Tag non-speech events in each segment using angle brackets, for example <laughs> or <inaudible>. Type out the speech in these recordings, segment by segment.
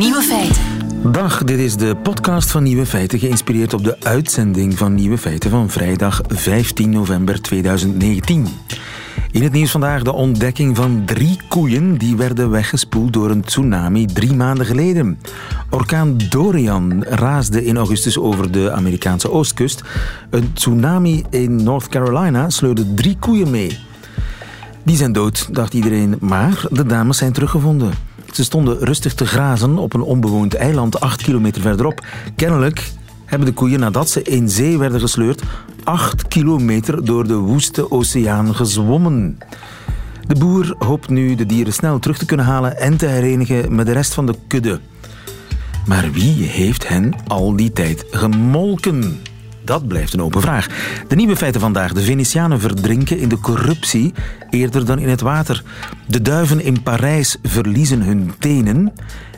Nieuwe feiten. Dag, dit is de podcast van Nieuwe Feiten, geïnspireerd op de uitzending van Nieuwe Feiten van vrijdag 15 november 2019. In het nieuws vandaag de ontdekking van drie koeien die werden weggespoeld door een tsunami drie maanden geleden. Orkaan Dorian raasde in augustus over de Amerikaanse oostkust. Een tsunami in North Carolina sleurde drie koeien mee. Die zijn dood, dacht iedereen, maar de dames zijn teruggevonden. Ze stonden rustig te grazen op een onbewoond eiland acht kilometer verderop. Kennelijk hebben de koeien nadat ze in zee werden gesleurd acht kilometer door de woeste oceaan gezwommen. De boer hoopt nu de dieren snel terug te kunnen halen en te herenigen met de rest van de kudde. Maar wie heeft hen al die tijd gemolken? Dat blijft een open vraag. De nieuwe feiten vandaag. De Venetianen verdrinken in de corruptie eerder dan in het water. De duiven in Parijs verliezen hun tenen.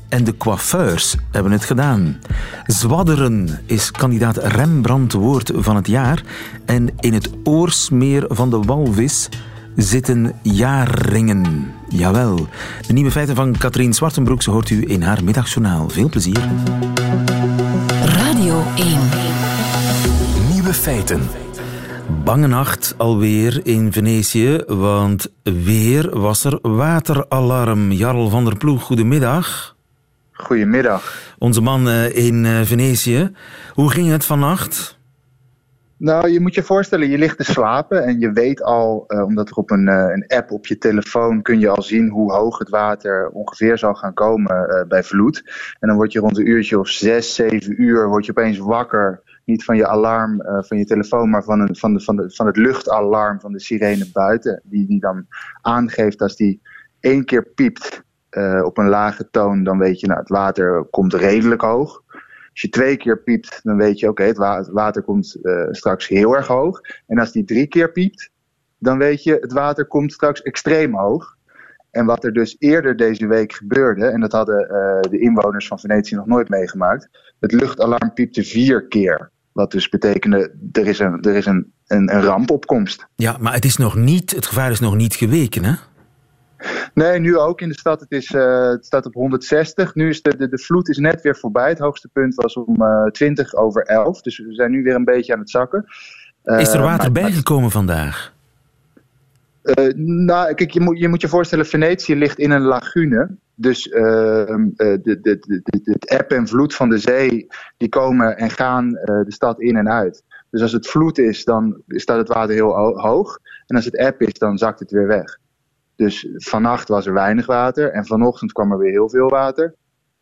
En de coiffeurs hebben het gedaan. Zwadderen is kandidaat Rembrandt Woord van het jaar. En in het oorsmeer van de walvis zitten jaarringen. Jawel. De nieuwe feiten van Katrien Zwartenbroek hoort u in haar middagjournaal. Veel plezier. Radio 1. Feiten. Bange nacht alweer in Venetië, want weer was er wateralarm. Jarl van der Ploeg, goedemiddag. Goedemiddag. Onze man eh, in eh, Venetië. Hoe ging het vannacht? Nou, je moet je voorstellen, je ligt te slapen en je weet al, uh, omdat er op een, uh, een, app op je telefoon kun je al zien hoe hoog het water ongeveer zal gaan komen uh, bij vloed. En dan word je rond een uurtje of zes, zeven uur, word je opeens wakker. Niet van je alarm van je telefoon, maar van, een, van, de, van, de, van het luchtalarm van de sirene buiten. Die, die dan aangeeft als die één keer piept op een lage toon, dan weet je, nou, het water komt redelijk hoog. Als je twee keer piept, dan weet je, oké, het water komt uh, straks heel erg hoog. En als die drie keer piept, dan weet je, het water komt straks extreem hoog. En wat er dus eerder deze week gebeurde, en dat hadden uh, de inwoners van Venetië nog nooit meegemaakt, het luchtalarm piepte vier keer. Wat dus betekende, er is een, er is een, een, een rampopkomst. Ja, maar het, is nog niet, het gevaar is nog niet geweken, hè? Nee, nu ook in de stad. Het, is, uh, het staat op 160. Nu is de, de, de vloed is net weer voorbij. Het hoogste punt was om uh, 20 over 11. Dus we zijn nu weer een beetje aan het zakken. Is er water bijgekomen vandaag? Uh, nou, kijk, je moet, je voorstellen, Venetië ligt in een lagune. Dus ehm, de, de, het eb en vloed van de zee, die komen en gaan de stad in en uit. Dus als het vloed is, dan staat het water heel hoog. En als het eb is, dan zakt het weer weg. Dus vannacht was er weinig water en vanochtend kwam er weer heel veel water.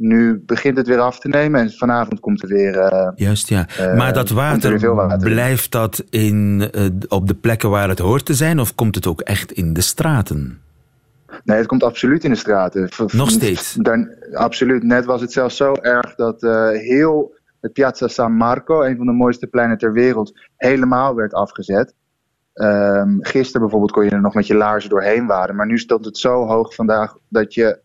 Nu begint het weer af te nemen en vanavond komt er weer. Uh, Juist ja. Uh, maar dat water, water, blijft dat in, uh, op de plekken waar het hoort te zijn, of komt het ook echt in de straten? Nee, het komt absoluut in de straten. Nog steeds? Absoluut. Net was het zelfs zo erg dat heel het Piazza San Marco, een van de mooiste pleinen ter wereld, helemaal werd afgezet. Um, gisteren bijvoorbeeld kon je er nog met je laarzen doorheen waden. Maar nu stond het zo hoog vandaag dat je...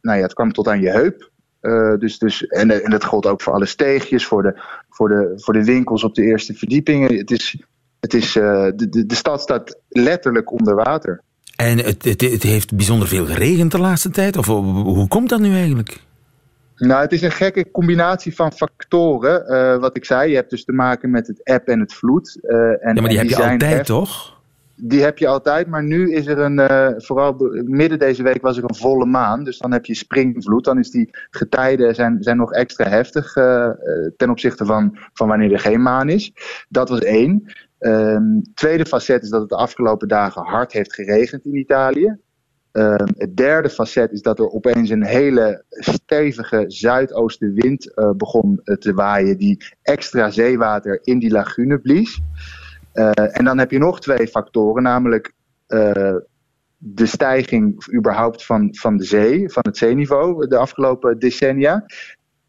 Nou ja, het kwam tot aan je heup. Uh, dus, dus, en, en dat gold ook voor alle steegjes, voor de, voor, de, voor de winkels op de eerste verdiepingen. Het is, het is, uh, de, de, de stad staat letterlijk onder water. En het, het, het heeft bijzonder veel geregend de laatste tijd? Of hoe komt dat nu eigenlijk? Nou, het is een gekke combinatie van factoren. Uh, wat ik zei, je hebt dus te maken met het app en het vloed. En, ja, maar die heb die je altijd, echt, toch? Die heb je altijd, maar nu is er een, uh, vooral midden deze week was er een volle maan. Dus dan heb je springvloed. Dan is die getijden zijn, zijn nog extra heftig ten opzichte van, van wanneer er geen maan is. Dat was één. Um, tweede facet is dat het de afgelopen dagen hard heeft geregend in Italië. Uh, het derde facet is dat er opeens een hele stevige zuidoostenwind begon te waaien, die extra zeewater in die lagune blies. Uh, en dan heb je nog twee factoren, namelijk de stijging überhaupt van, van de zee, van het zeeniveau de afgelopen decennia.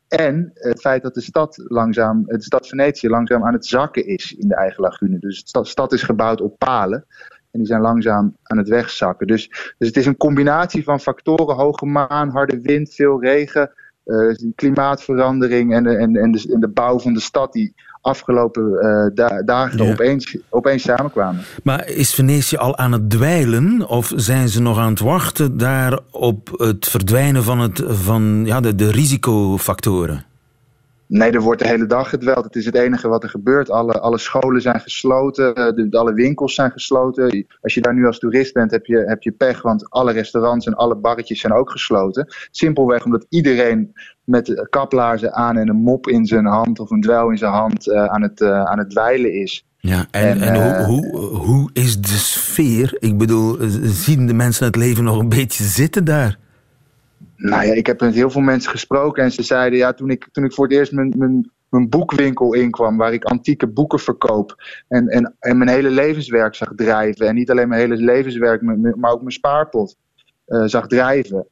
En het feit dat de stad langzaam, de stad Venetië langzaam aan het zakken is in de eigen lagune. Dus de stad is gebouwd op palen. En die zijn langzaam aan het wegzakken. Dus, dus het is een combinatie van factoren: hoge maan, harde wind, veel regen, uh, klimaatverandering en, en, en, en de bouw van de stad, die afgelopen dagen opeens, opeens samenkwamen. Maar is Venetië al aan het dweilen of zijn ze nog aan het wachten daar op het verdwijnen van, het, van ja, de, de risicofactoren? Nee, er wordt de hele dag gedweld. Het is het enige wat er gebeurt. Alle, alle scholen zijn gesloten, eh, de, alle winkels zijn gesloten. Als je daar nu als toerist bent, heb je, heb je pech, want alle restaurants en alle barretjes zijn ook gesloten. Simpelweg omdat iedereen met kaplaarzen aan en een mop in zijn hand of een dweil in zijn hand uh, aan, het, uh, aan het dweilen is. Ja, en, en, hoe, hoe, hoe is de sfeer? Ik bedoel, zien de mensen het leven nog een beetje zitten daar? Nou ja, ik heb met heel veel mensen gesproken en ze zeiden, ja, toen ik, toen ik voor het eerst mijn, mijn, mijn boekwinkel inkwam, waar ik antieke boeken verkoop en, en, en mijn hele levenswerk zag drijven, en niet alleen mijn hele levenswerk, maar ook mijn spaarpot uh, zag drijven.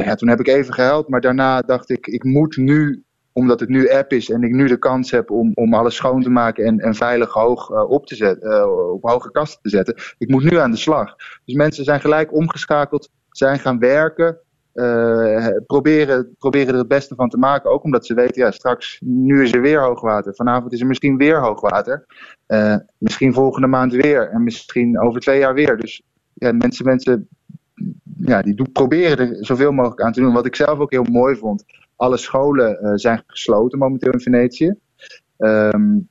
Ja, toen heb ik even gehuild, maar daarna dacht ik, ik moet nu, omdat het nu app is en ik nu de kans heb om, om alles schoon te maken en, en veilig hoog uh, op te zetten, op hoge kasten te zetten, ik moet nu aan de slag. Dus mensen zijn gelijk omgeschakeld, zijn gaan werken, uh, proberen, proberen er het beste van te maken. Ook omdat ze weten, ja, straks, nu is er weer hoogwater. Vanavond is er misschien weer hoogwater. Misschien volgende maand weer. En misschien over twee jaar weer. Dus ja, mensen, mensen ja, die proberen er zoveel mogelijk aan te doen. Wat ik zelf ook heel mooi vond. Alle scholen uh, zijn gesloten momenteel in Venetië. Um,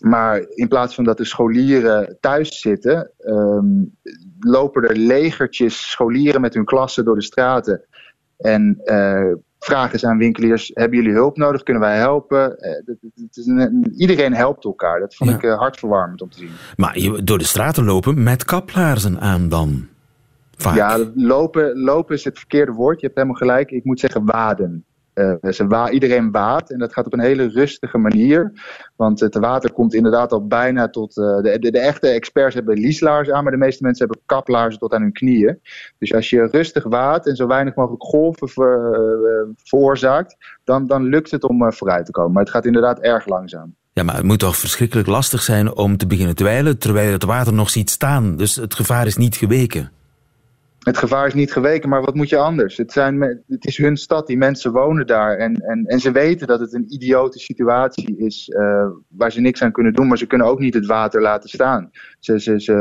maar in plaats van dat de scholieren thuis zitten, um, lopen er legertjes scholieren met hun klassen door de straten. En uh, vragen ze aan winkeliers: hebben jullie hulp nodig? Kunnen wij helpen? Uh, iedereen helpt elkaar. Dat vond ik hartverwarmend om te zien. Maar je, door de straten lopen met kaplaarzen aan dan? Vaak. Ja, lopen, lopen is het verkeerde woord. Je hebt helemaal gelijk. Ik moet zeggen waden. Uh, ze wa iedereen waat en dat gaat op een hele rustige manier. Want het water komt inderdaad al bijna tot. Uh, de, de, de, echte experts hebben lieslaarzen aan, maar de meeste mensen hebben kaplaarzen tot aan hun knieën. Dus als je rustig waat en zo weinig mogelijk golven ver, uh, veroorzaakt, dan, dan lukt het om vooruit te komen. Maar het gaat inderdaad erg langzaam. Ja, maar het moet toch verschrikkelijk lastig zijn om te beginnen dweilen terwijl je het water nog ziet staan. Dus het gevaar is niet geweken het gevaar is niet geweken, maar wat moet je anders? Het, zijn, het is hun stad, die mensen wonen daar. En, en, en ze weten dat het een idiote situatie is uh, waar ze niks aan kunnen doen, maar ze kunnen ook niet het water laten staan. Ze, ze, ze,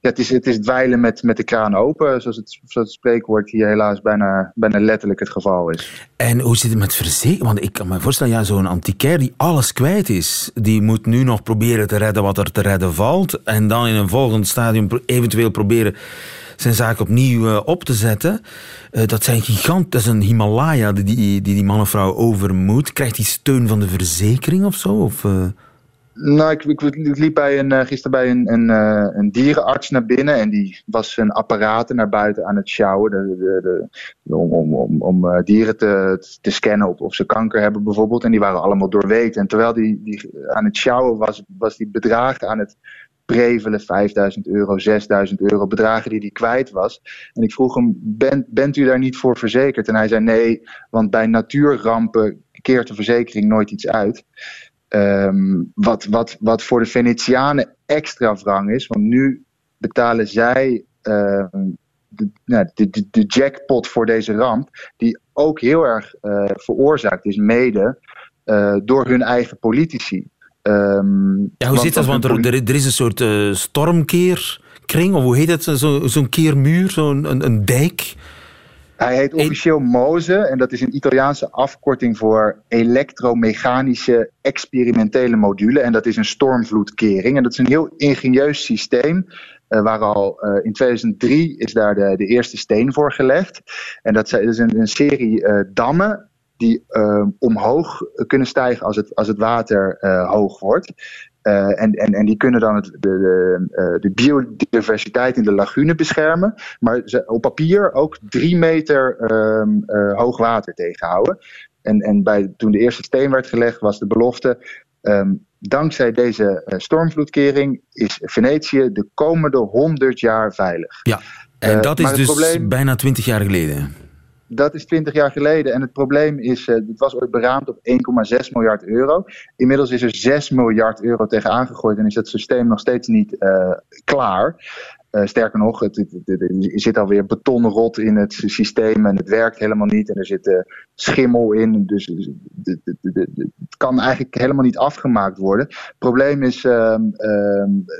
ja, het, is, het is dweilen met, met de kraan open, zoals het, zoals het spreekwoord hier helaas bijna, bijna letterlijk het geval is. En hoe zit het met verzekering? Want ik kan me voorstellen, ja, zo'n antiquair die alles kwijt is, die moet nu nog proberen te redden wat er te redden valt. En dan in een volgend stadium eventueel proberen zijn zaak opnieuw uh, op te zetten. Uh, dat zijn gigant, dat is een Himalaya die die, die, man of vrouw over moet. Krijgt hij steun van de verzekering of zo? Of, uh... Nou, ik, ik, liep bij een, gisteren bij een, een, een, dierenarts naar binnen en die was zijn apparaten naar buiten aan het sjouwen. De, de, om om, om, dieren te, te scannen of, of ze kanker hebben bijvoorbeeld. En die waren allemaal doorweekt. En terwijl die, die aan het sjouwen was, was die bedragen aan het prevelen, 5000 euro, 6000 euro, bedragen die hij kwijt was. En ik vroeg hem, bent, bent u daar niet voor verzekerd? En hij zei nee, want bij natuurrampen keert de verzekering nooit iets uit. Um, wat, wat, wat voor de Venetianen extra wrang is, want nu betalen zij de, nou, de, de, de, jackpot voor deze ramp, die ook heel erg uh, veroorzaakt is, mede uh, door hun eigen politici. Um, ja, hoe zit dat? Want er, er, is een soort uh, stormkeerkring, of hoe heet het? Zo'n zo keermuur, zo'n een, een dijk. Hij heet officieel MOSE en dat is een Italiaanse afkorting voor elektromechanische experimentele module. En dat is een stormvloedkering. En dat is een heel ingenieus systeem. Uh, waar al uh, in 2003 is daar de, de eerste steen voor gelegd. En dat is een, een serie uh, dammen die uh, omhoog kunnen stijgen als het, als het water uh, hoog wordt. Uh, en, en, en die kunnen dan het, de, de, de, biodiversiteit in de lagune beschermen. Maar ze, op papier ook drie meter um, hoog water tegenhouden. En, en bij, toen de eerste steen werd gelegd was de belofte... Um, dankzij deze stormvloedkering is Venetië de komende 100 jaar veilig. Ja, en dat is dus probleem... bijna 20 jaar geleden dat is 20 jaar geleden. En het probleem is, uh, het was ooit beraamd op 1,6 miljard euro. Inmiddels is er 6 miljard euro tegen aangegooid en is het systeem nog steeds niet uh, klaar. Uh, sterker nog, het, het, het, er zit alweer betonrot in het systeem en het werkt helemaal niet. En er zit uh, schimmel in. Dus het kan eigenlijk helemaal niet afgemaakt worden. Het probleem is uh,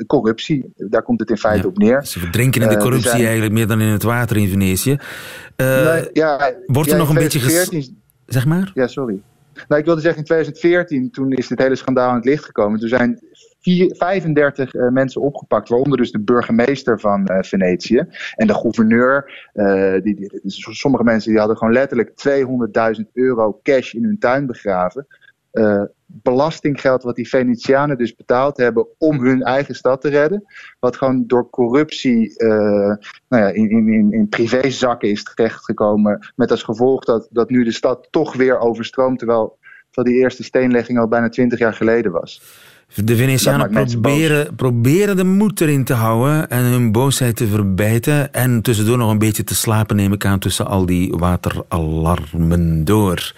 corruptie. Daar komt het in feite op neer. Ze verdrinken in de corruptie zijn... eigenlijk meer dan in het water in Venetië. Nee, ja, wordt er ja, nog een beetje... Ges... Zeg maar? Ja, sorry. Nou, ik wilde zeggen, in 2014, toen is dit hele schandaal aan het licht gekomen. Toen zijn vier, 35 uh, mensen opgepakt, waaronder dus de burgemeester van uh, Venetië en de gouverneur. Uh, die, die, sommige mensen die hadden gewoon letterlijk 200.000 euro cash in hun tuin begraven. Belastinggeld wat die Venetianen dus betaald hebben om hun eigen stad te redden. Wat gewoon door corruptie nou ja, in, in, in privézakken is terechtgekomen. Met als gevolg dat, dat nu de stad toch weer overstroomt. Terwijl, terwijl die eerste steenlegging al bijna 20 jaar geleden was. De Venetianen proberen, proberen de moed erin te houden en hun boosheid te verbijten. En tussendoor nog een beetje te slapen, neem ik aan, tussen al die wateralarmen door.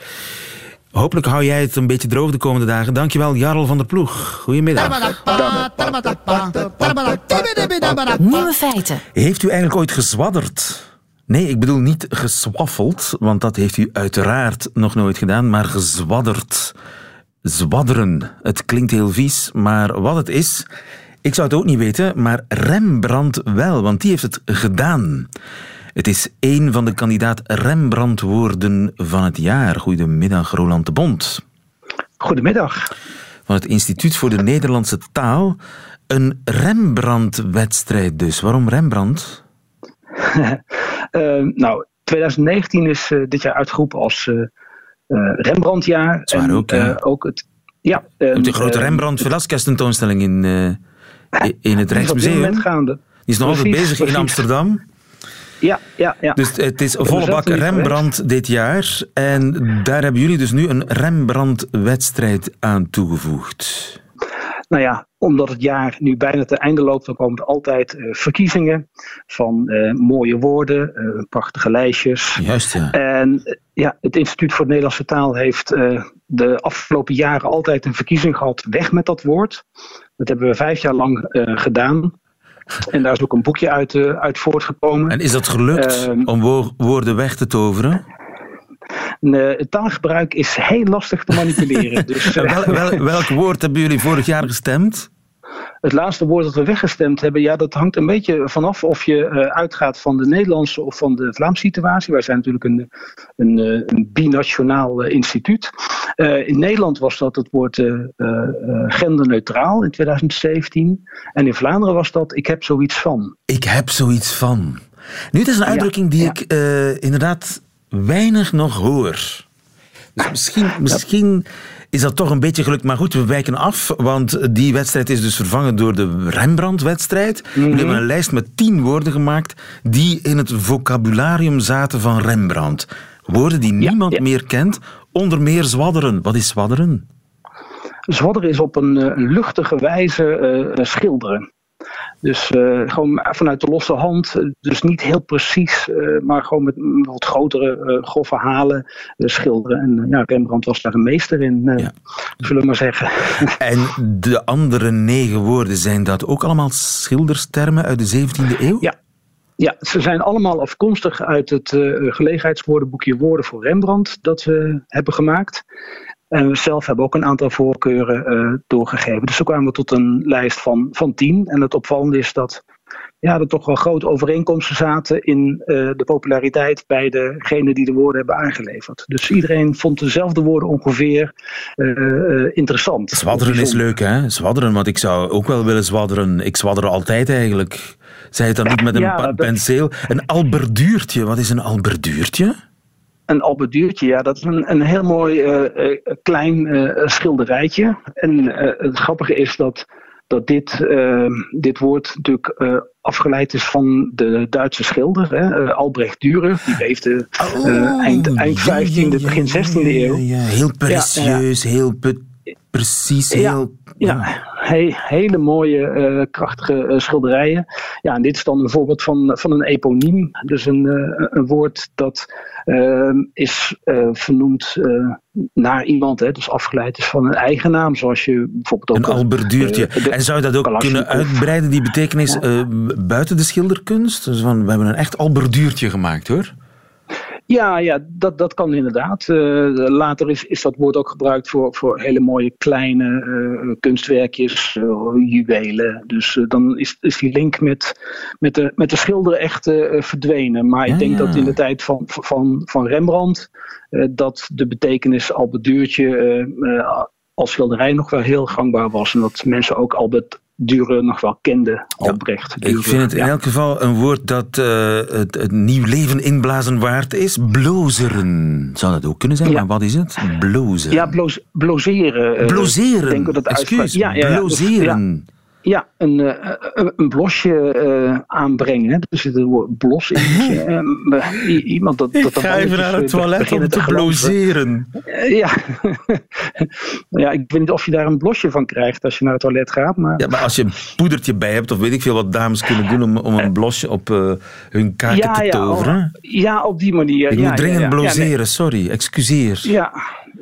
Hopelijk hou jij het een beetje droog de komende dagen. Dankjewel, Jarl van der Ploeg. Goedemiddag. Nieuwe feiten. Heeft u eigenlijk ooit gezwadderd? Nee, ik bedoel niet geswaffeld, want dat heeft u uiteraard nog nooit gedaan, maar gezwadderd zwadderen. Het klinkt heel vies, maar wat het is, ik zou het ook niet weten, maar Rembrandt wel, want die heeft het gedaan. Het is één van de kandidaat Rembrandt-woorden van het jaar. Goedemiddag, Roland de Bond. Goedemiddag. Van het Instituut voor de Nederlandse Taal. Een Rembrandt-wedstrijd dus. Waarom Rembrandt? uh, <laughs> nou, 2019 is uh, dit jaar uitgeroepen als uh, Rembrandtjaar. Zwaar en, ook, ja. Ook het, ja, um, de grote Rembrandt Velasquez tentoonstelling in, in het <laughs> Rijksmuseum. Die is nog altijd bezig precies. in Amsterdam. Ja, ja, ja. Dus het is volle bak Rembrandt dit jaar. En daar hebben jullie dus nu een Rembrandt-wedstrijd aan toegevoegd. Nou ja, omdat het jaar nu bijna ten einde loopt, dan komen er altijd uh, verkiezingen van uh, mooie woorden, uh, prachtige lijstjes. Juist, ja. En ja, het Instituut voor de Nederlandse Taal heeft de afgelopen jaren altijd een verkiezing gehad, weg met dat woord. Dat hebben we vijf jaar lang gedaan. En daar is ook een boekje uit, uit voortgekomen. En is dat gelukt ehm, om wo woorden weg te toveren? het taalgebruik is heel lastig te manipuleren. <laughs> dus, wel, wel, welk woord hebben jullie vorig jaar gestemd? Het laatste woord dat we weggestemd hebben, ja, dat hangt een beetje vanaf of je uh, uitgaat van de Nederlandse of van de Vlaamse situatie. Wij zijn natuurlijk een, een, een binationaal uh, instituut. Uh, in Nederland was dat het woord genderneutraal in 2017. En in Vlaanderen was dat ik heb zoiets van. Ik heb zoiets van. Nu, het is een uitdrukking die ja. ik inderdaad weinig nog hoor. Dus misschien, misschien is dat toch een beetje gelukt. Maar goed, we wijken af, want die wedstrijd is dus vervangen door de Rembrandt-wedstrijd. Mm -hmm. We hebben een lijst met tien woorden gemaakt die in het vocabularium zaten van Rembrandt. Woorden die niemand ja, ja. meer kent, onder meer zwadderen. Wat is zwadderen? Zwadderen is op een uh, luchtige wijze uh, schilderen. Dus uh, gewoon vanuit de losse hand, dus niet heel precies, uh, maar gewoon met wat grotere, uh, grove halen schilderen. En ja, Rembrandt was daar een meester in, ja. zullen we maar zeggen. <laughs> En de andere negen woorden, zijn dat ook allemaal schilderstermen uit de 17e eeuw? Ja, ja, ze zijn allemaal afkomstig uit het gelegenheidswoordenboekje Woorden voor Rembrandt dat we hebben gemaakt. En we zelf hebben ook een aantal voorkeuren uh, doorgegeven. Dus zo kwamen we tot een lijst van, van tien. En het opvallende is dat ja, er toch wel grote overeenkomsten zaten in uh, de populariteit bij degenen die de woorden hebben aangeleverd. Dus iedereen vond dezelfde woorden ongeveer uh, interessant. Zwadderen is leuk, hè? Zwadderen, want ik zou ook wel willen zwadderen. Ik zwadder altijd eigenlijk. Zij het dan niet met een ja, penseel. Een alberduurtje, wat is een alberduurtje? Een alberduurtje, ja, dat is een, een heel mooi uh, uh, klein uh, schilderijtje. En het grappige is dat, dat dit, ehm, dit woord natuurlijk afgeleid is van de Duitse schilder, hè, Albrecht Dürer. Die leefde oh, eind, eind 15e, ja, ja, begin 16e eeuw. Ja, heel precieus, heel precies, heel... Ja, hele mooie, krachtige schilderijen. Ja, en dit is dan een voorbeeld van, van een eponiem. Dus een, een woord dat is vernoemd naar iemand, hè, dus afgeleid is van een eigen naam, zoals je bijvoorbeeld ook... Een alberduurtje. en zou je dat ook kunnen uitbreiden, die betekenis, buiten de schilderkunst? Dus van, we hebben een echt alberduurtje gemaakt, hoor. Ja, ja dat, dat kan inderdaad. Uh, later is, is dat woord ook gebruikt voor, voor hele mooie kleine uh, kunstwerkjes, uh, juwelen. Dus dan is, is die link met, met, de, met de schilder echt verdwenen. Maar ik denk dat in de tijd van, van, van Rembrandt dat de betekenis Albertuurtje als schilderij nog wel heel gangbaar was. En dat mensen ook Albert Dure nog wel kende, Albrecht. ik vind het in elk geval een woord dat uh, het, het, nieuw leven inblazen waard is. Blozeren. Zou dat ook kunnen zijn? Maar wat is het? Blozeren. Ja, bloos, blozeren. Uh, blozeren. Excuus, ja, blozeren. Ja, een, uh, een blosje uh, aanbrengen. Er zit een woord blos in. <laughs> Dus, iemand dat, dat Ik ga even naar het toilet om te bloseren. ja. <laughs> ja, ik weet niet of je daar een blosje van krijgt als je naar het toilet gaat. Maar... Ja, maar als je een poedertje bij hebt, of weet ik veel wat dames kunnen doen om, om een blosje op uh, hun kaarten te toveren. Ja, ja, op die manier. Ik moet dringend bloseren, sorry, excuseer. Ja,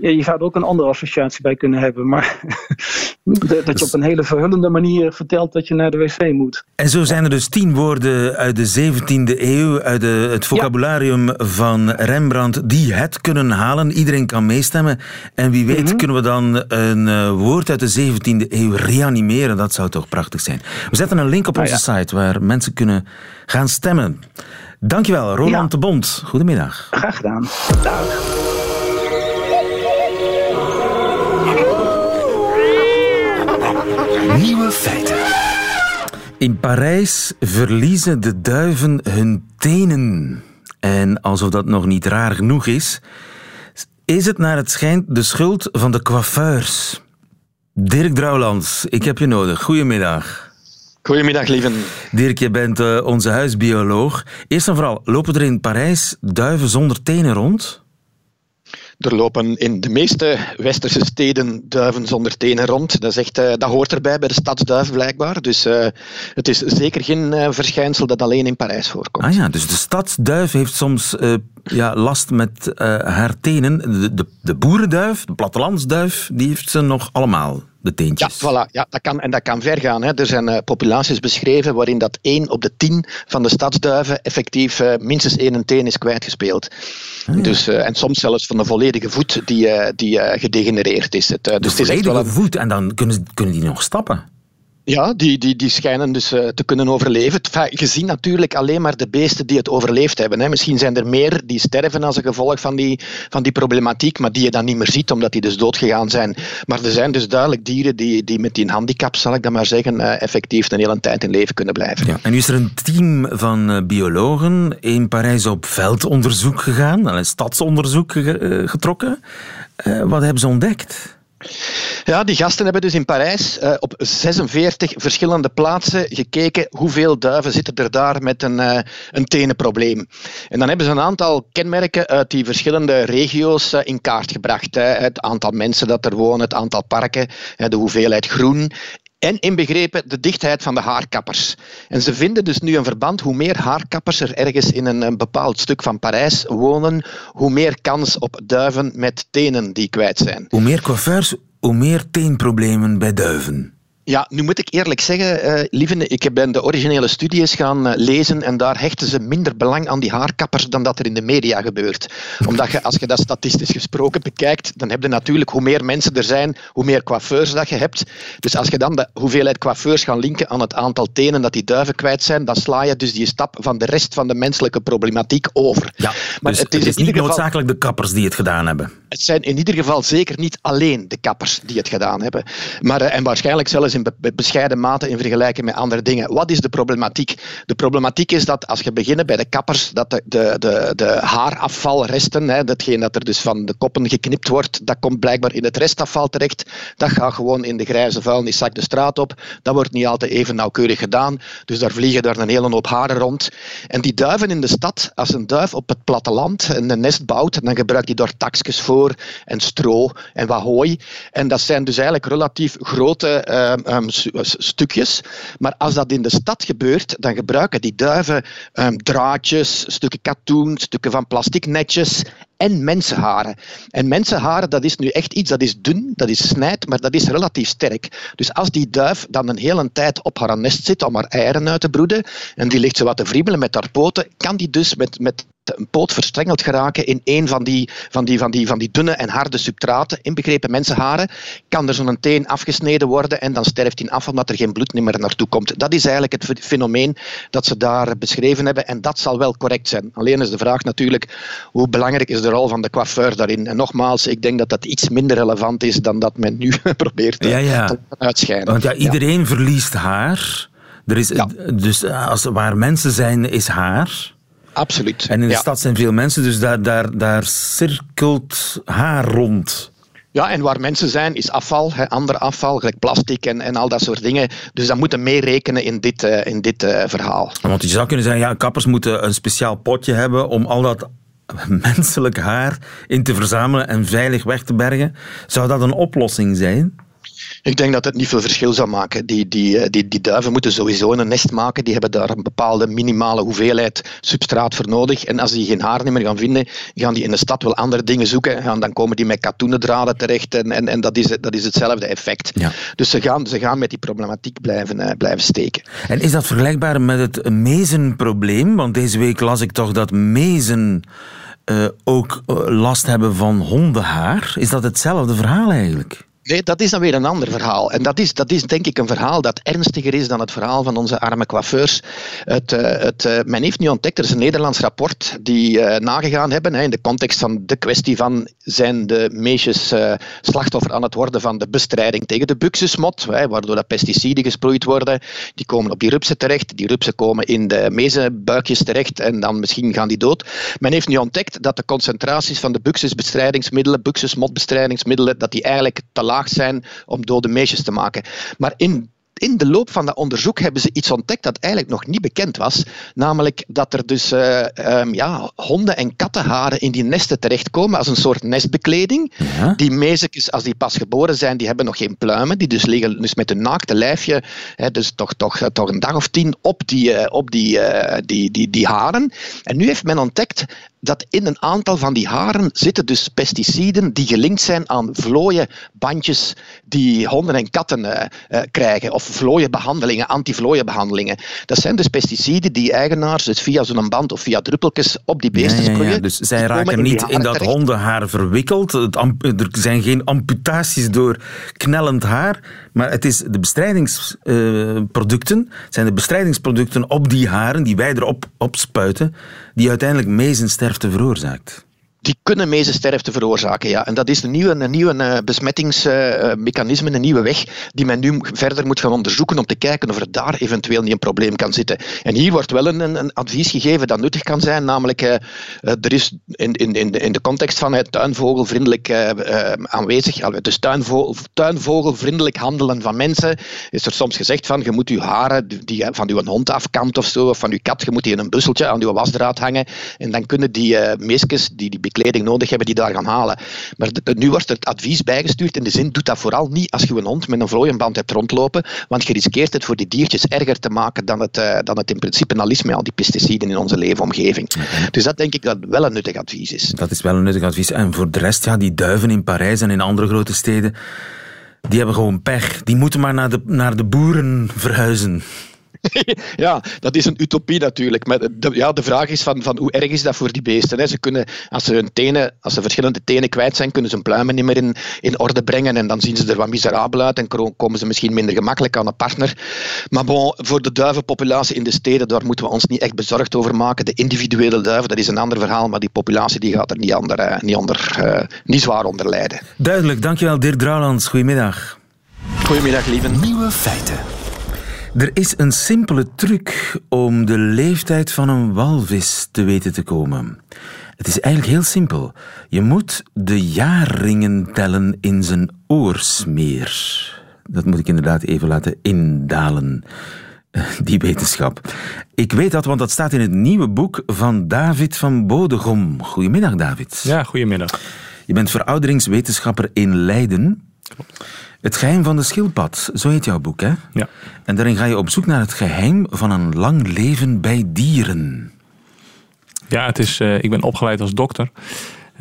ja, je zou er ook een andere associatie bij kunnen hebben. Maar <laughs> dat je op een hele verhullende manier vertelt dat je naar de wc moet. En zo zijn er dus tien woorden uit de 17e eeuw, uit de, het vocabularium van Rembrandt, die het kunnen halen. Iedereen kan meestemmen. En wie weet mhm. kunnen we dan een eh, woord uit de 17e eeuw reanimeren. Dat zou toch prachtig zijn. We zetten een link op ah, onze site waar mensen kunnen gaan stemmen. Dankjewel, Roland de Bond. Goedemiddag. Graag gedaan. Dag. Nieuwe feiten. In Parijs verliezen de duiven hun tenen. En alsof dat nog niet raar genoeg is, is het naar het schijnt de schuld van de coiffeurs. Dirk Drouwlands, ik heb je nodig. Goedemiddag. Goedemiddag, lieven. Dirk, je bent uh, onze huisbioloog. Eerst en vooral, lopen er in Parijs duiven zonder tenen rond? Er lopen in de meeste westerse steden duiven zonder tenen rond. Dat, is uh, dat hoort erbij bij de stadsduif blijkbaar. Dus uh, het is zeker geen uh, verschijnsel dat alleen in Parijs voorkomt. Ah ja, dus de stadsduif heeft soms ja, last met haar tenen. De, de, de boerenduif, de plattelandsduif, die heeft ze nog allemaal de teentjes. Ja, voilà. ja dat kan, en dat kan ver gaan. Hè. Er zijn uh, populaties beschreven waarin dat 1 op de 10 van de stadsduiven effectief uh, minstens één teen is kwijtgespeeld. Ah, dus, uh, en soms zelfs van de volledige voet die, die gedegenereerd is. Het, dus de volledige voet en dan kunnen, kunnen die nog stappen? Ja, die, die, die schijnen dus uh, te kunnen overleven. Gezien natuurlijk alleen maar de beesten die het overleefd hebben. Hè. Misschien zijn er meer die sterven als een gevolg van die, van die problematiek, maar die je dan niet meer ziet, omdat die dus doodgegaan zijn. Maar er zijn dus duidelijk dieren die, die met die handicap, zal ik dat maar zeggen, uh, effectief een hele tijd in leven kunnen blijven. Ja, en nu is er een team van uh, biologen in Parijs op veldonderzoek gegaan, een stadsonderzoek getrokken. wat hebben ze ontdekt? Ja, die gasten hebben dus in Parijs uh, op 46 verschillende plaatsen gekeken hoeveel duiven zitten er daar met een, uh, een tenenprobleem. En dan hebben ze een aantal kenmerken uit die verschillende regio's uh, in kaart gebracht. Hè. Het aantal mensen dat er wonen, het aantal parken, de hoeveelheid groen en inbegrepen de dichtheid van de haarkappers. En ze vinden dus nu een verband. Hoe meer haarkappers er ergens in een, bepaald stuk van Parijs wonen, hoe meer kans op duiven met tenen die kwijt zijn. Hoe meer coiffeurs, hoe meer teenproblemen bij duiven. Ja, nu moet ik eerlijk zeggen, uh, lieve, ik ben de originele studies gaan uh, lezen en daar hechten ze minder belang aan die haarkappers dan dat er in de media gebeurt. Omdat je, als je dat statistisch gesproken bekijkt, dan heb je natuurlijk hoe meer mensen er zijn, hoe meer coiffeurs dat je hebt. Dus als je dan de hoeveelheid coiffeurs gaat linken aan het aantal tenen dat die duiven kwijt zijn, dan sla je dus die stap van de rest van de menselijke problematiek over. Ja, maar dus het is, het is niet geval, noodzakelijk de kappers die het gedaan hebben. Het zijn in ieder geval zeker niet alleen de kappers die het gedaan hebben. Maar, uh, en waarschijnlijk zelfs in bescheiden mate in vergelijking met andere dingen. Wat is de problematiek? De problematiek is dat als je begint bij de kappers, dat de, de, de, de haarafvalresten, hè, datgene dat er dus van de koppen geknipt wordt, dat komt blijkbaar in het restafval terecht. Dat gaat gewoon in de grijze vuilniszak de straat op. Dat wordt niet altijd even nauwkeurig gedaan. Dus daar vliegen daar een hele hoop haren rond. En die duiven in de stad, als een duif op het platteland een nest bouwt, dan gebruikt hij daar takjes voor en stro en wat hooi. En dat zijn dus eigenlijk relatief grote ehm, stukjes. Maar als dat in de stad gebeurt, dan gebruiken die duiven um, draadjes, stukken katoen, stukken van plastic netjes en mensenharen. En mensenharen, dat is nu echt iets dat is dun, dat is snijdt, maar dat is relatief sterk. Dus als die duif dan een hele tijd op haar nest zit om haar eieren uit te broeden, en die ligt zo wat te wriemelen met haar poten, kan die dus met, met een poot verstrengeld geraken in een van die, van die, van die, van die dunne en harde substraten, inbegrepen mensenharen, kan er zo'n teen afgesneden worden en dan sterft hij af omdat er geen bloed meer naartoe komt. Dat is eigenlijk het fenomeen dat ze daar beschreven hebben en dat zal wel correct zijn. Alleen is de vraag natuurlijk, hoe belangrijk is de rol van de coiffeur daarin? En nogmaals, ik denk dat dat iets minder relevant is dan dat men nu <laughs> probeert te, ja, ja. te uitschijnen. Want ja, iedereen verliest haar. Er is, Dus als, waar mensen zijn, is haar. Absoluut. En in de stad zijn veel mensen, dus daar, daar, daar cirkelt haar rond. Ja, en waar mensen zijn, is afval, hè, ander afval, gelijk plastic en, en al dat soort dingen. Dus dat moeten meerekenen in dit, uh, in dit uh, verhaal. Want je zou kunnen zeggen, ja, kappers moeten een speciaal potje hebben om al dat menselijk haar in te verzamelen en veilig weg te bergen. Zou dat een oplossing zijn? Ik denk dat het niet veel verschil zou maken. Die, die, eh, die, die duiven moeten sowieso een nest maken. Die hebben daar een bepaalde minimale hoeveelheid substraat voor nodig. En als die geen haar meer gaan vinden, gaan die in de stad wel andere dingen zoeken. En dan komen die met katoenen draden terecht. En, en, en dat, is, dat is hetzelfde effect. Ja. Dus ze gaan, ze gaan met die problematiek blijven, uh, blijven steken. En is dat vergelijkbaar met het mezenprobleem? Want deze week las ik toch dat mezen... Uh, ook last hebben van hondenhaar. Is dat hetzelfde verhaal eigenlijk? Nee, dat is dan weer een ander verhaal. En dat is, dat is denk ik een verhaal dat ernstiger is dan het verhaal van onze arme coiffeurs. Het, uh, het, uh, men heeft nu ontdekt, er is een Nederlands rapport die uh, nagegaan hebben hè, in de context van de kwestie van zijn de meisjes slachtoffer aan het worden van de bestrijding tegen de buxusmot, hè, waardoor dat pesticiden gesproeid worden. Die komen op die rupsen terecht, die rupsen komen in de mezenbuikjes terecht en dan misschien gaan die dood. Men heeft nu ontdekt dat de concentraties van de buxusbestrijdingsmiddelen, buxusmotbestrijdingsmiddelen, dat die eigenlijk te laag zijn om dode meisjes te maken. Maar in in de loop van dat onderzoek hebben ze iets ontdekt dat eigenlijk nog niet bekend was. Namelijk dat er dus uh, um, ja, honden- en kattenharen in die nesten terechtkomen als een soort nestbekleding. Die meisjes, als die pas geboren zijn, die hebben nog geen pluimen. Die dus liggen dus met een naakte lijfje, hè, dus toch, toch, toch een dag of tien op, die, uh, op die, uh, die, die, die haren. En nu heeft men ontdekt dat in een aantal van die haren zitten dus pesticiden die gelinkt zijn aan vlooienbandjes die honden en katten uh, uh, krijgen, of vlooienbehandelingen, antivlooienbehandelingen. Dat zijn dus pesticiden die eigenaars dus via zo'n band of via druppeltjes op die beesten ja, ja, ja. Dus zij raken niet in, dat hondenhaar verwikkeld. Er zijn geen amputaties door knellend haar, maar het is de bestrijdingsproducten, uh, zijn de bestrijdingsproducten op die haren die wij erop opspuiten, die uiteindelijk mezensterfte veroorzaakt die kunnen mezensterfte veroorzaken. Ja. En dat is een nieuwe, een nieuwe uh, besmettingsmechanisme, een nieuwe weg die men nu verder moet gaan onderzoeken om te kijken of er daar eventueel niet een probleem kan zitten. En hier wordt wel een, een advies gegeven dat nuttig kan zijn, namelijk uh, er is in, in, in, de, context van het tuinvogelvriendelijk aanwezig, dus tuinvogel, tuinvogelvriendelijk handelen van mensen, is er soms gezegd van je moet je haren die van je hond afkant of zo, of van je kat, je moet die in een busseltje aan je wasdraad hangen en dan kunnen die meesjes die die kleding nodig hebben die daar gaan halen. Maar nu wordt er het advies bijgestuurd in de zin, doe dat vooral niet als je een hond met een vlooienband hebt rondlopen, want je riskeert het voor die diertjes erger te maken dan het, uh, dan het in principe al is met al die pesticiden in onze leefomgeving. Dus dat denk ik dat wel een nuttig advies is. Dat is wel een nuttig advies. En voor de rest, ja, die duiven in Parijs en in andere grote steden, die hebben gewoon pech. Die moeten maar naar de, naar de boeren verhuizen. <laughs> ja, dat is een utopie natuurlijk. Maar de, ja, de vraag is van, van hoe erg is dat voor die beesten? Hè? Ze kunnen, als ze hun tenen, als ze verschillende tenen kwijt zijn, kunnen ze hun pluimen niet meer in, in orde brengen en dan zien ze er wat miserabel uit en komen ze misschien minder gemakkelijk aan een partner. Maar bon, voor de duivenpopulatie in de steden, daar moeten we ons niet echt bezorgd over maken. De individuele duiven, dat is een ander verhaal, maar die populatie die gaat er niet, onder, uh, niet, onder, uh, niet zwaar onder lijden. Duidelijk, dankjewel Dirk Drouwlands. Goedemiddag. Goedemiddag, lieve. Nieuwe feiten. Er is een simpele truc om de leeftijd van een walvis te weten te komen. Het is eigenlijk heel simpel. Je moet de jaarringen tellen in zijn oorsmeer. Dat moet ik inderdaad even laten indalen, <laughs> die wetenschap. Ik weet dat, want dat staat in het nieuwe boek van David van Bodegom. Goedemiddag, David. Ja, goedemiddag. Je bent verouderingswetenschapper in Leiden. Het geheim van de schildpad, zo heet jouw boek, hè? Ja. En daarin ga je op zoek naar het geheim van een lang leven bij dieren. Ja, het is, uh, ik ben opgeleid als dokter.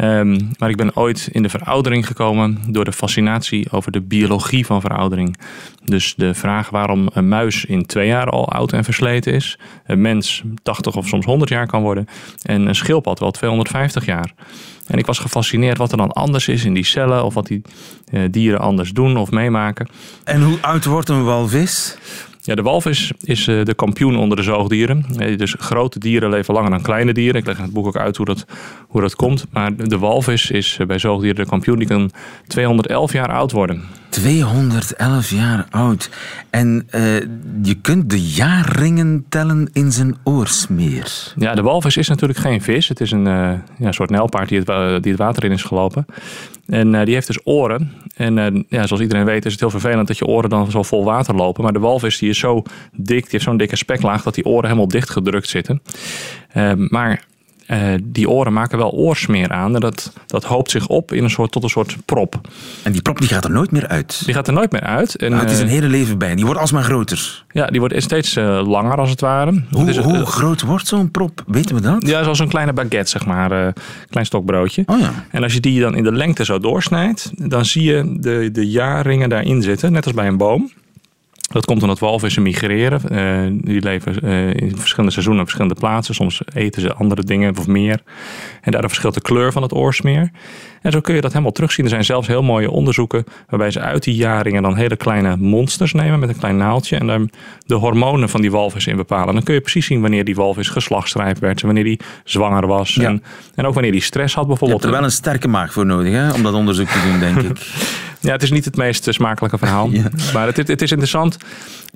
Um, maar ik ben ooit in de veroudering gekomen door de fascinatie over de biologie van veroudering. Dus de vraag waarom een muis in twee jaar al oud en versleten is, een mens 80 of soms 100 jaar kan worden en een schildpad wel 250 jaar. En ik was gefascineerd wat er dan anders is in die cellen of wat die uh, dieren anders doen of meemaken. En hoe oud wordt een walvis? Ja, de walvis is eh, de kampioen onder de zoogdieren. Eh, dus grote dieren leven langer dan kleine dieren. Ik leg in het boek ook uit hoe dat, hoe dat komt. Maar de walvis is bij zoogdieren de kampioen. Die kan 211 jaar oud worden. 211 jaar oud. En uh, je kunt de jaarringen tellen in zijn oorsmeer. Ja, de walvis is natuurlijk geen vis. Het is een uh, ja, soort nijlpaard die het, die het water in is gelopen. En uh, die heeft dus oren. En ja, zoals iedereen weet is het heel vervelend dat je oren dan zo vol water lopen. Maar de walvis die is zo dik, die heeft zo'n dikke speklaag dat die oren helemaal dichtgedrukt zitten. maar uh, die oren maken wel oorsmeer aan. En dat, dat hoopt zich op in een soort, tot een soort prop. En die prop die gaat er nooit meer uit? Die gaat er nooit meer uit. En, nou, het is een hele leven bij. Die wordt alsmaar groter. Ja, die wordt steeds uh, langer als het ware. Hoe, hoe groot wordt zo'n prop? Weten we dat? Ja, zoals een kleine baguette, zeg maar. Een klein stokbroodje. Oh ja. En als je die dan in de lengte zo doorsnijdt, dan zie je de, de jaarringen daarin zitten. Net als bij een boom. Dat komt omdat walvissen migreren. Uh, die leven uh, in verschillende seizoenen op verschillende plaatsen. Soms eten ze andere dingen of meer. En daardoor verschilt de kleur van het oorsmeer. En zo kun je dat helemaal terugzien. Er zijn zelfs heel mooie onderzoeken waarbij ze uit die jaringen dan hele kleine monsters nemen met een klein naaldje. En daar de hormonen van die walvis in bepalen. dan kun je precies zien wanneer die walvis geslachtsrijp werd. Wanneer die zwanger was. Ja. En, en ook wanneer die stress had bijvoorbeeld. Je hebt er wel een sterke maag voor nodig hè, om dat onderzoek te doen, denk ik. <laughs> Ja, het is niet het meest smakelijke verhaal. <laughs> Ja. Maar het, het, is interessant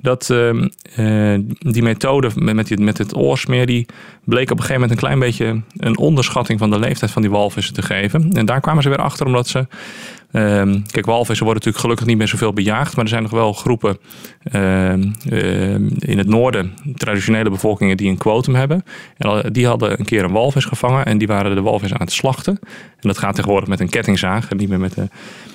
dat uh, die methode met, met, met het oorsmeer... die bleek op een gegeven moment een klein beetje... een onderschatting van de leeftijd van die walvissen te geven. En daar kwamen ze weer achter omdat ze... Uh, kijk, walvissen worden natuurlijk gelukkig niet meer zoveel bejaagd. Maar er zijn nog wel groepen uh, in het noorden, traditionele bevolkingen, die een quotum hebben. En die hadden een keer een walvis gevangen en die waren de walvis aan het slachten. En dat gaat tegenwoordig met een kettingzaag en niet meer met een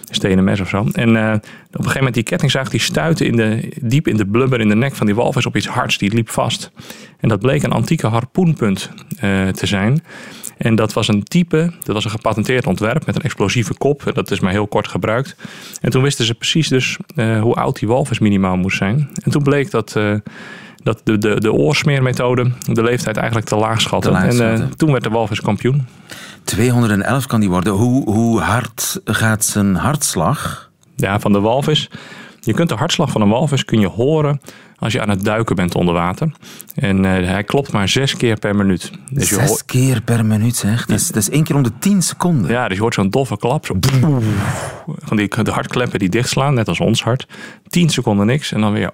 stenen mes of zo. En uh, op een gegeven moment die kettingzaag die stuitte in de, diep in de blubber in de nek van die walvis op iets hards. Die liep vast. En dat bleek een antieke harpoenpunt uh, te zijn. En dat was een type, dat was een gepatenteerd ontwerp met een explosieve kop. Dat is maar heel kort gebruikt. En toen wisten ze precies dus uh, hoe oud die walvis minimaal moest zijn. En toen bleek dat dat de, de, de oorsmeermethode de leeftijd eigenlijk te laag schatte. Laag en uh, toen werd de walvis kampioen. 211 kan die worden. Hoe, hoe hard gaat zijn hartslag? Ja, van de walvis. Je kunt de hartslag van een walvis kun je horen als je aan het duiken bent onder water. En uh, hij klopt maar zes keer per minuut. Dus zes keer per minuut, zeg. Dat is, dat is één keer om de tien seconden. Ja, dus je hoort zo'n doffe klap. Zo van die, de hartkleppen die dichtslaan, net als ons hart. Tien seconden niks en dan weer...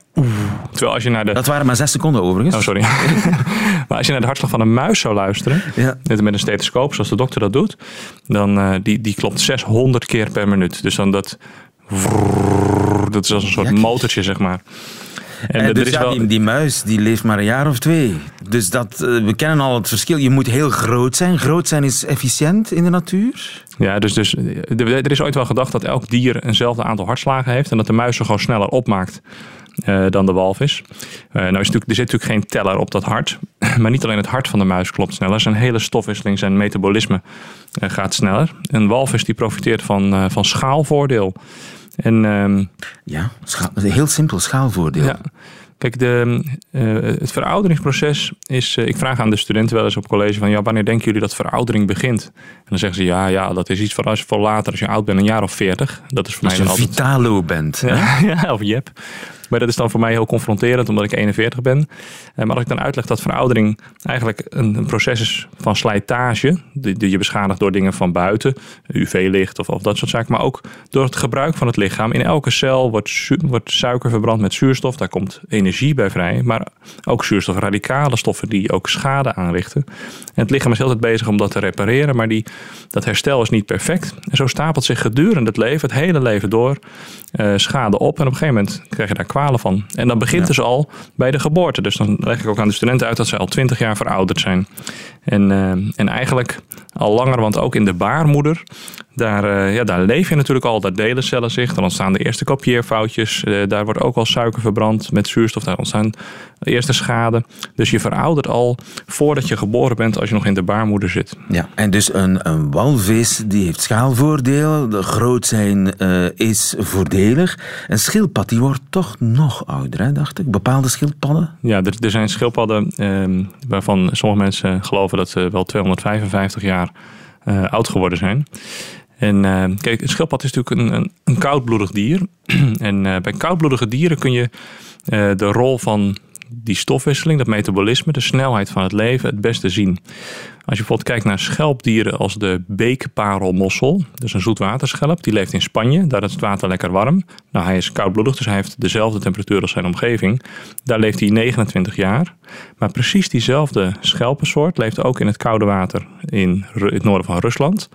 Terwijl als je naar de... Dat waren maar zes seconden overigens. Oh, sorry. <laughs> maar als je naar de hartslag van een muis zou luisteren... Ja. Net met een stethoscoop, zoals de dokter dat doet... dan uh, die, die klopt 600 keer per minuut. Dus dan dat... Dat is als een soort motortje, zeg maar. En, er dus is ja, wel- die, die muis die leeft maar een jaar of twee. Dus dat, eh, we kennen al het verschil. Je moet heel groot zijn. Groot zijn is efficiënt in de natuur. Ja, dus, dus eh, er is ooit wel gedacht dat elk dier eenzelfde aantal hartslagen heeft en dat de muis er gewoon sneller opmaakt eh, dan de walvis. Eh, nou is natuurlijk, er zit natuurlijk geen teller op dat hart, <laughs> maar niet alleen het hart van de muis klopt sneller, zijn hele stofwisseling, zijn metabolisme eh, gaat sneller. Een walvis die profiteert van, eh, van schaalvoordeel. En ehm, Ja, scha- heel simpel schaalvoordeel. ja. Kijk, de, eh, het verouderingsproces is. eh, ik vraag aan de studenten wel eens op college van ja, wanneer denken jullie dat veroudering begint? En dan zeggen ze ja, ja, dat is iets voor als voor later, als je oud bent, een jaar of veertig. Dat is voor Als mij je altijd. vitalo bent. Ja, <laughs> ja, of Jep. Maar dat is dan voor mij heel confronterend, omdat ik 41 ben. Maar als ik dan uitleg dat veroudering eigenlijk een, proces is van slijtage, die, die je beschadigt door dingen van buiten, UV-licht of, of dat soort zaken, maar ook door het gebruik van het lichaam. In elke cel wordt, wordt suiker verbrand met zuurstof, daar komt energie bij vrij, maar ook zuurstofradicale stoffen die ook schade aanrichten. En het lichaam is heel tijd bezig om dat te repareren, maar die, dat herstel is niet perfect. En zo stapelt zich gedurende het leven, het hele leven door, eh, schade op. En op een gegeven moment krijg je daar kwalen van. En dan begint dus al bij de geboorte. Dus dan leg ik ook aan de studenten uit dat ze al twintig jaar verouderd zijn. En, eh, en eigenlijk al langer, want ook in de baarmoeder Daar, uh, ja, daar leef je natuurlijk al, daar delen cellen zich. Dan ontstaan de eerste kopieerfoutjes. Uh, daar wordt ook al suiker verbrand met zuurstof. Daar ontstaan de eerste schade. Dus je veroudert al voordat je geboren bent als je nog in de baarmoeder zit. Ja, en dus een, een walvis die heeft schaalvoordelen. De groot zijn uh, is voordelig. Een schildpad die wordt toch nog ouder, hè, dacht ik. Bepaalde schildpadden? Ja, er, er zijn schildpadden ehm, waarvan sommige mensen geloven dat ze wel 255 jaar oud geworden zijn. En uh, kijk, een schildpad is natuurlijk een, een, koudbloedig dier. <clears throat> en uh, bij koudbloedige dieren kun je de rol van die stofwisseling, dat metabolisme, de snelheid van het leven het beste zien. Als je bijvoorbeeld kijkt naar schelpdieren als de beekparelmossel, dus een zoetwaterschelp, die leeft in Spanje, daar is het water lekker warm. Nou, hij is koudbloedig, dus hij heeft dezelfde temperatuur als zijn omgeving. Daar leeft hij 29 jaar. Maar precies diezelfde schelpensoort leeft ook in het koude water in het noorden van Rusland.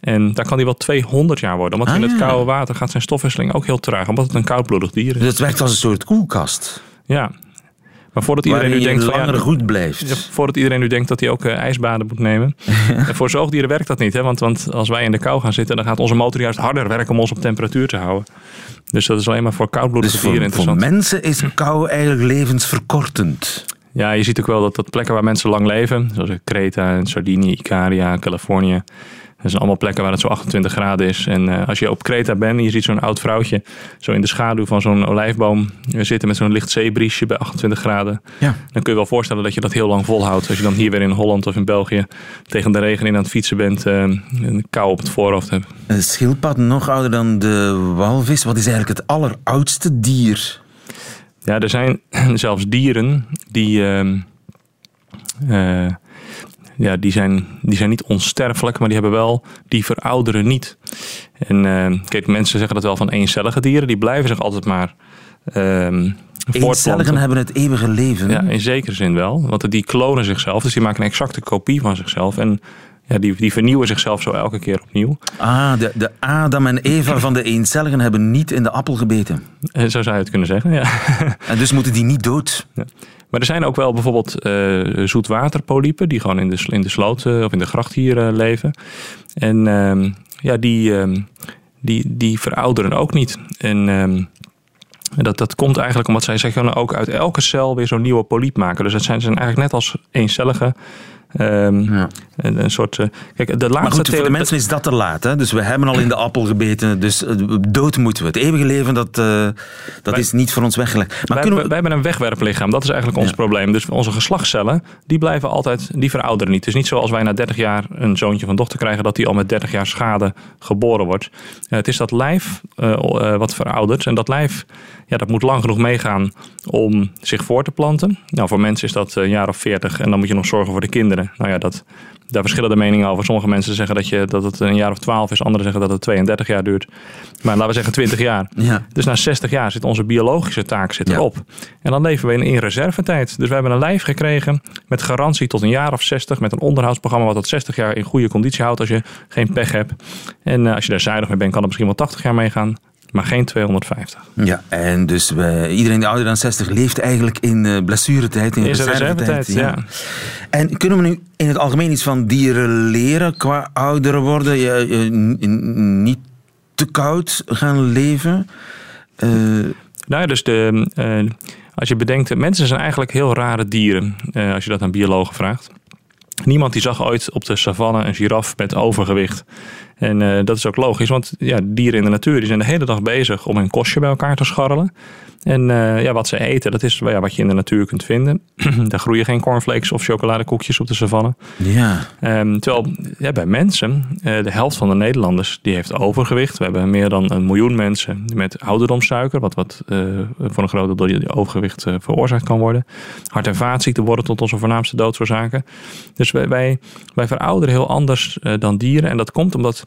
En daar kan hij wel 200 jaar worden. Want in het ah. koude water gaat zijn stofwisseling ook heel traag. Omdat het een koudbloedig dier is. Dus het werkt als een soort koelkast. Ja. Maar voordat iedereen nu denkt van, ja, goed blijft. voordat iedereen nu denkt dat hij ook uh, ijsbaden moet nemen. <laughs> en voor zoogdieren werkt dat niet. Hè? Want, want als wij in de kou gaan zitten, dan gaat onze motor juist harder werken om ons op temperatuur te houden. Dus dat is alleen maar voor koudbloedige dus dieren interessant. Voor mensen is kou eigenlijk levensverkortend. Ja, je ziet ook wel dat, dat plekken waar mensen lang leven, zoals Creta en Sardinië, Icaria, Californië, dat zijn allemaal plekken waar het zo 28 graden is. En uh, als je op Kreta bent en je ziet zo'n oud vrouwtje zo in de schaduw van zo'n olijfboom zitten met zo'n licht zeebriesje bij 28 graden. Ja. Dan kun je wel voorstellen dat je dat heel lang volhoudt. Als je dan hier weer in Holland of in België tegen de regen in aan het fietsen bent uh, en kou op het voorhoofd hebt. Een schildpad nog ouder dan de walvis. Wat is eigenlijk het alleroudste dier? Ja, er zijn <clears throat> zelfs dieren die... Uh, ja, die, zijn, die zijn niet onsterfelijk, maar die hebben wel, die verouderen niet. En uh, kijk, mensen zeggen dat wel van eencellige dieren, die blijven zich altijd maar uh, Eencelligen hebben het eeuwige leven. Ja, in zekere zin wel. Want die klonen zichzelf, dus die maken een exacte kopie van zichzelf. En ja, die, die vernieuwen zichzelf zo elke keer opnieuw. Ah, de, de Adam en Eva van de eencelligen hebben niet in de appel gebeten. Eh, zo zou je het kunnen zeggen, ja. En dus moeten die niet dood. Ja. Maar er zijn ook wel bijvoorbeeld uh, zoetwaterpolypen die gewoon in de, in de sloot uh, of in de gracht hier uh, leven. En uh, ja, die, uh, die, die verouderen ook niet. En uh, dat, dat komt eigenlijk omdat zij zich ook uit elke cel weer zo'n nieuwe polyp maken. Dus het zijn, zijn eigenlijk net als eencellige Um, ja. een, een, soort. Uh, kijk, de laatste maar goed, voor de mensen is dat te laat. Hè? Dus we hebben al in de appel gebeten. Dus uh, dood moeten we. Het eeuwige leven, dat, uh, dat wij, is niet voor ons weggelegd. Maar wij, we, wij hebben een wegwerplichaam. Dat is eigenlijk ons ja. probleem. Dus onze geslachtscellen, die blijven altijd. Die verouderen niet. Het is niet zoals wij na 30 jaar een zoontje van dochter krijgen. dat die al met 30 jaar schade geboren wordt. het is dat lijf wat veroudert. En dat lijf ja, dat moet lang genoeg meegaan om zich voor te planten. Nou, voor mensen is dat een jaar of 40 en dan moet je nog zorgen voor de kinderen. Nou ja, dat, daar verschillen de meningen over. Sommige mensen zeggen dat, je, dat het een jaar of 12 is, anderen zeggen dat het 32 jaar duurt. Maar laten we zeggen 20 jaar. Ja. Dus na 60 jaar zit onze biologische taak zit erop. En dan leven we in, in reservetijd. Dus we hebben een lijf gekregen met garantie tot een jaar of 60, met een onderhoudsprogramma wat dat 60 jaar in goede conditie houdt als je geen pech hebt. En uh, als je daar zuinig mee bent, kan er misschien wel 80 jaar meegaan maar geen 250. Ja, en dus we, iedereen die ouder dan 60 leeft eigenlijk in uh, blessuretijd, in, in reservetijd. Ja. ja. En kunnen we nu in het algemeen iets van dieren leren qua ouder worden? Je, je, niet te koud gaan leven? Uh, nou ja, dus de, uh, als je bedenkt, mensen zijn eigenlijk heel rare dieren, als je dat aan biologen vraagt. Niemand die zag ooit op de savanne een giraf met overgewicht. En uh, dat is ook logisch, want ja, dieren in de natuur die zijn de hele dag bezig om hun kostje bij elkaar te scharrelen. En uh, ja, wat ze eten, dat is ja, wat je in de natuur kunt vinden. <clears throat> Daar groeien geen cornflakes of chocoladekoekjes op de savanne. Ja. Um, terwijl ja, bij mensen, uh, de helft van de Nederlanders die heeft overgewicht. We hebben meer dan een miljoen mensen met ouderdomssuiker, wat, wat voor een groot deel overgewicht veroorzaakt kan worden. Hart- en vaatziekten worden tot onze voornaamste doodsoorzaken. Dus wij, wij, wij verouderen heel anders dan dieren. En dat komt omdat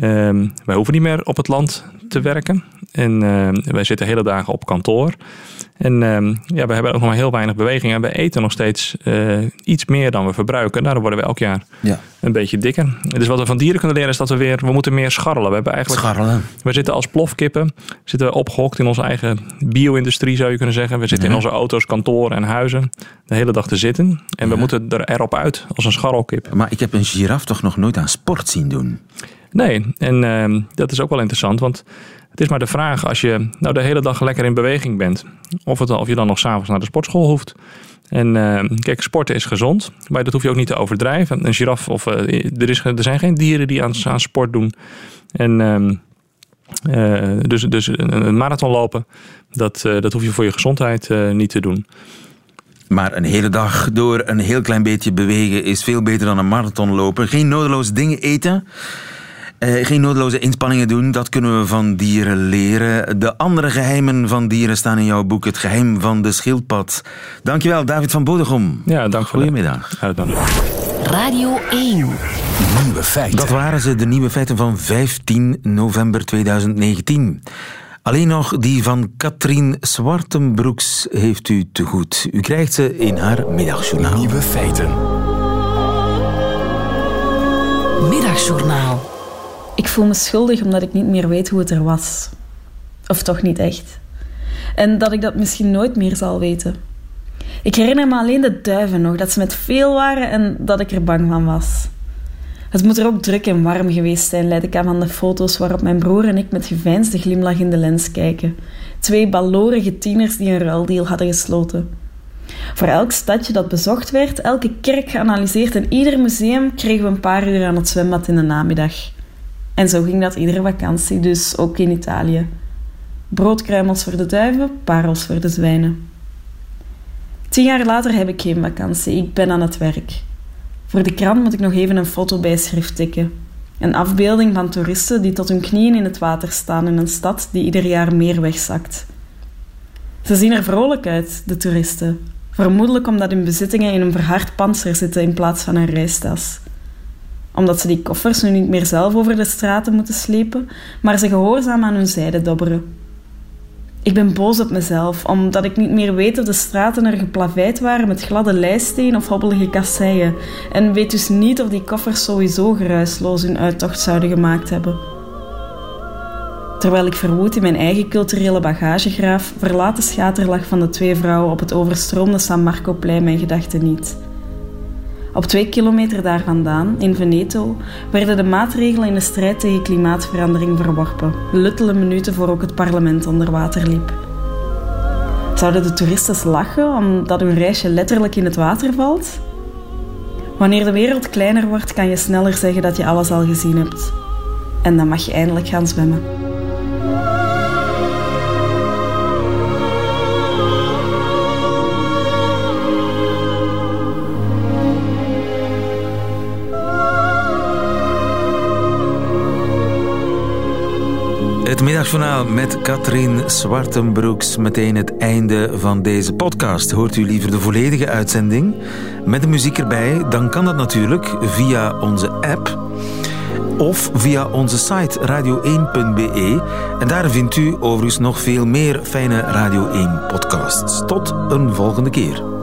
Um, wij hoeven niet meer op het land te werken. En uh, wij zitten hele dagen op kantoor. En uh, ja, we hebben ook nog maar heel weinig beweging. En we eten nog steeds uh, iets meer dan we verbruiken. Daardoor worden we elk jaar ja. een beetje dikker. Dus wat we van dieren kunnen leren is dat we weer... We moeten meer scharrelen. We hebben eigenlijk... Scharrelen. We zitten als plofkippen. Zitten we opgehokt in onze eigen bio-industrie zou je kunnen zeggen. We zitten ja. in onze auto's, kantoren en huizen. De hele dag te zitten. En we moeten er erop uit als een scharrelkip. Maar ik heb een giraf toch nog nooit aan sport zien doen? Nee, en ehm, dat is ook wel interessant, want het is maar de vraag als je nou de hele dag lekker in beweging bent, of, het, of je dan nog s'avonds naar de sportschool hoeft. En ehm, kijk, sporten is gezond, maar dat hoef je ook niet te overdrijven. Een giraf, of uh, er, is, er zijn geen dieren die aan, sport doen. En ehm, uh, dus, dus een marathon lopen, dat, uh, dat hoef je voor je gezondheid niet te doen. Maar een hele dag door een heel klein beetje bewegen is veel beter dan een marathon lopen. Geen nodeloze dingen eten. Uh, geen nodeloze inspanningen doen, dat kunnen we van dieren leren. De andere geheimen van dieren staan in jouw boek, Het geheim van de schildpad. Dankjewel, David van Bodegom. Ja, dank voor Goedemiddag. Ja, dank. Radio 1. Nieuwe feiten. Dat waren ze, de nieuwe feiten van 15 november 2019. Alleen nog die van Katrien Zwartenbroeks heeft u te goed. U krijgt ze in haar middagjournaal. Nieuwe feiten. Middagjournaal. Ik voel me schuldig omdat ik niet meer weet hoe het er was. Of toch niet echt. En dat ik dat misschien nooit meer zal weten. Ik herinner me alleen de duiven nog, dat ze met veel waren en dat ik er bang van was. Het moet er ook druk en warm geweest zijn, leid ik aan van de foto's waarop mijn broer en ik met geveinsde glimlach in de lens kijken. Twee balorige tieners die een ruildeal hadden gesloten. Voor elk stadje dat bezocht werd, elke kerk geanalyseerd en ieder museum kregen we een paar uur aan het zwembad in de namiddag. En zo ging dat iedere vakantie, dus ook in Italië. Broodkruimels voor de duiven, parels voor de zwijnen. Tien jaar later heb ik geen vakantie, ik ben aan het werk. Voor de krant moet ik nog even een fotobijschrift tikken. Een afbeelding van toeristen die tot hun knieën in het water staan in een stad die ieder jaar meer wegzakt. Ze zien er vrolijk uit, de toeristen. Vermoedelijk omdat hun bezittingen in een verhard panzer zitten in plaats van een reistas. Omdat ze die koffers nu niet meer zelf over de straten moeten slepen, maar ze gehoorzaam aan hun zijde dobberen. Ik ben boos op mezelf, omdat ik niet meer weet of de straten er geplaveid waren met gladde leisteen of hobbelige kasseien, en weet dus niet of die koffers sowieso geruisloos hun uittocht zouden gemaakt hebben. Terwijl ik verwoed in mijn eigen culturele bagagegraaf, verlaat de schaterlach van de twee vrouwen op het overstroomde San Marco-plein mijn gedachten niet. Op twee kilometer daar vandaan, in Veneto, werden de maatregelen in de strijd tegen klimaatverandering verworpen, luttele minuten voor ook het parlement onder water liep. Zouden de toeristen lachen omdat hun reisje letterlijk in het water valt? Wanneer de wereld kleiner wordt, kan je sneller zeggen dat je alles al gezien hebt. En dan mag je eindelijk gaan zwemmen. Middagjournaal met Katrien Zwartenbroeks. Meteen het einde van deze podcast. Hoort u liever de volledige uitzending met de muziek erbij? Dan kan dat natuurlijk via onze app of via onze site radio1.be. En daar vindt u overigens nog veel meer fijne Radio 1 podcasts. Tot een volgende keer.